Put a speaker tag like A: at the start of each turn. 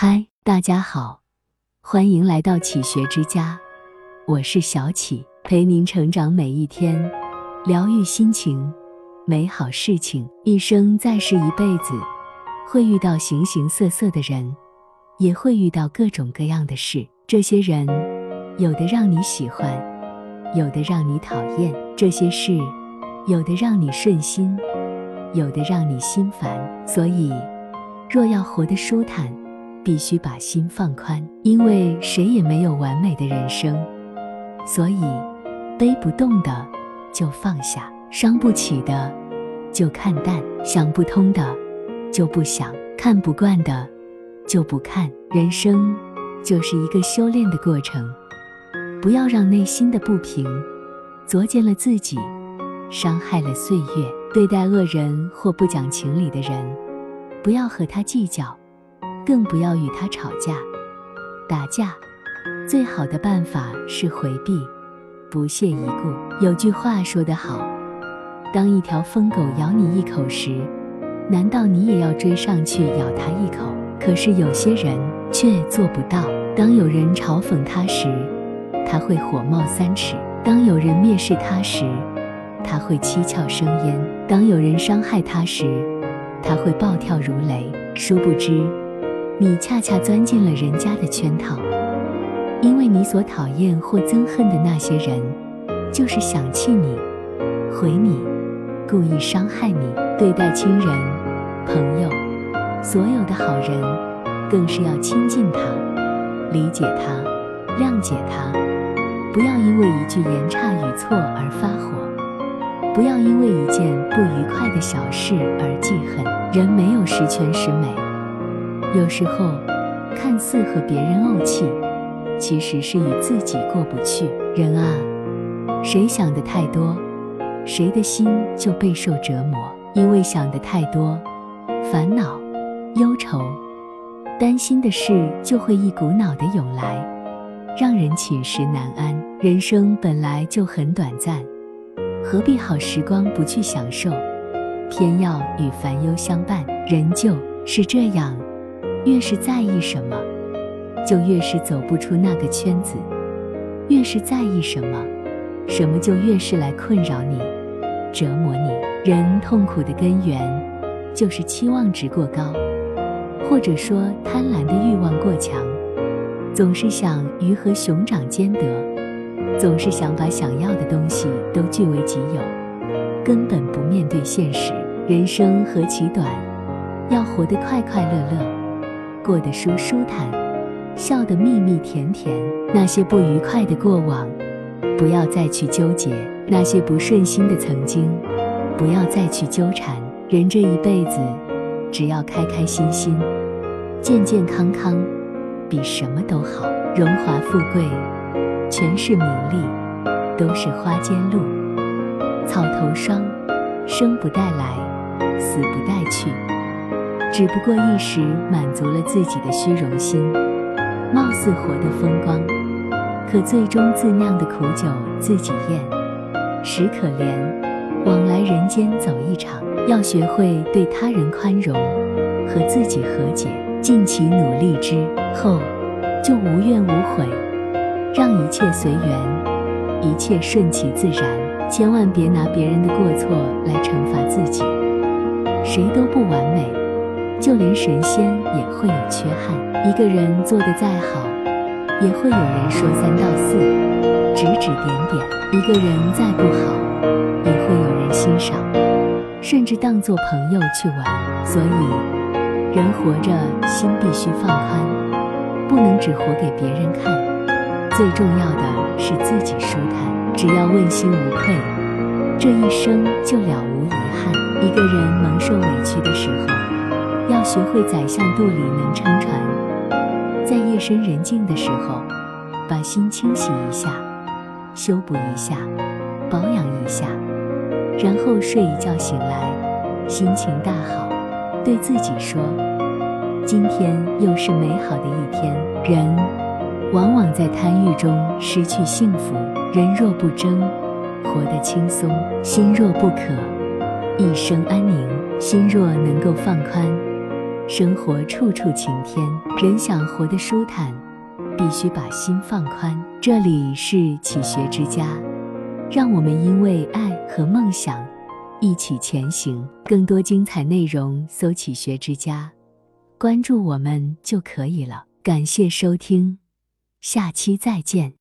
A: 嗨，大家好，欢迎来到启学之家，我是小启，陪您成长每一天，疗愈心情，美好事情。一生在世一辈子，会遇到形形色色的人，也会遇到各种各样的事。这些人，有的让你喜欢，有的让你讨厌；这些事，有的让你顺心，有的让你心烦。所以，若要活得舒坦，必须把心放宽，因为谁也没有完美的人生，所以背不动的就放下，伤不起的就看淡，想不通的就不想，看不惯的就不看。人生就是一个修炼的过程，不要让内心的不平作践了自己，伤害了岁月。对待恶人或不讲情理的人，不要和他计较。更不要与他吵架、打架。最好的办法是回避，不屑一顾。有句话说得好：“当一条疯狗咬你一口时，难道你也要追上去咬它一口？”可是有些人却做不到。当有人嘲讽他时，他会火冒三尺；当有人蔑视他时，他会七窍生烟；当有人伤害他时，他会暴跳如雷。殊不知。你恰恰钻进了人家的圈套，因为你所讨厌或憎恨的那些人，就是想气你、毁你、故意伤害你。对待亲人、朋友，所有的好人，更是要亲近他、理解他、谅解他，不要因为一句言差语错而发火，不要因为一件不愉快的小事而记恨。人没有十全十美。有时候，看似和别人怄气，其实是与自己过不去。人啊，谁想的太多，谁的心就备受折磨。因为想的太多，烦恼、忧愁、担心的事就会一股脑的涌来，让人寝食难安。人生本来就很短暂，何必好时光不去享受，偏要与烦忧相伴？人就是这样。越是在意什么，就越是走不出那个圈子；越是在意什么，什么就越是来困扰你、折磨你。人痛苦的根源，就是期望值过高，或者说贪婪的欲望过强，总是想鱼和熊掌兼得，总是想把想要的东西都据为己有，根本不面对现实。人生何其短，要活得快快乐乐。过得舒舒坦，笑得蜜蜜甜甜。那些不愉快的过往，不要再去纠结；那些不顺心的曾经，不要再去纠缠。人这一辈子，只要开开心心、健健康康，比什么都好。荣华富贵、权势名利，都是花间路，草头霜，生不带来，死不带去。只不过一时满足了自己的虚荣心，貌似活得风光，可最终自酿的苦酒自己咽，实可怜。往来人间走一场，要学会对他人宽容，和自己和解，尽其努力之后，就无怨无悔，让一切随缘，一切顺其自然。千万别拿别人的过错来惩罚自己，谁都不完美。就连神仙也会有缺憾。一个人做得再好，也会有人说三道四、指指点点；一个人再不好，也会有人欣赏，甚至当作朋友去玩。所以，人活着心必须放宽，不能只活给别人看。最重要的是自己舒坦，只要问心无愧，这一生就了无遗憾。一个人蒙受委屈的时候。要学会宰相肚里能撑船，在夜深人静的时候，把心清洗一下，修补一下，保养一下，然后睡一觉醒来，心情大好，对自己说：“今天又是美好的一天。”人往往在贪欲中失去幸福。人若不争，活得轻松；心若不可，一生安宁。心若能够放宽。生活处处晴天，人想活得舒坦，必须把心放宽。这里是启学之家，让我们因为爱和梦想一起前行。更多精彩内容，搜“启学之家”，关注我们就可以了。感谢收听，下期再见。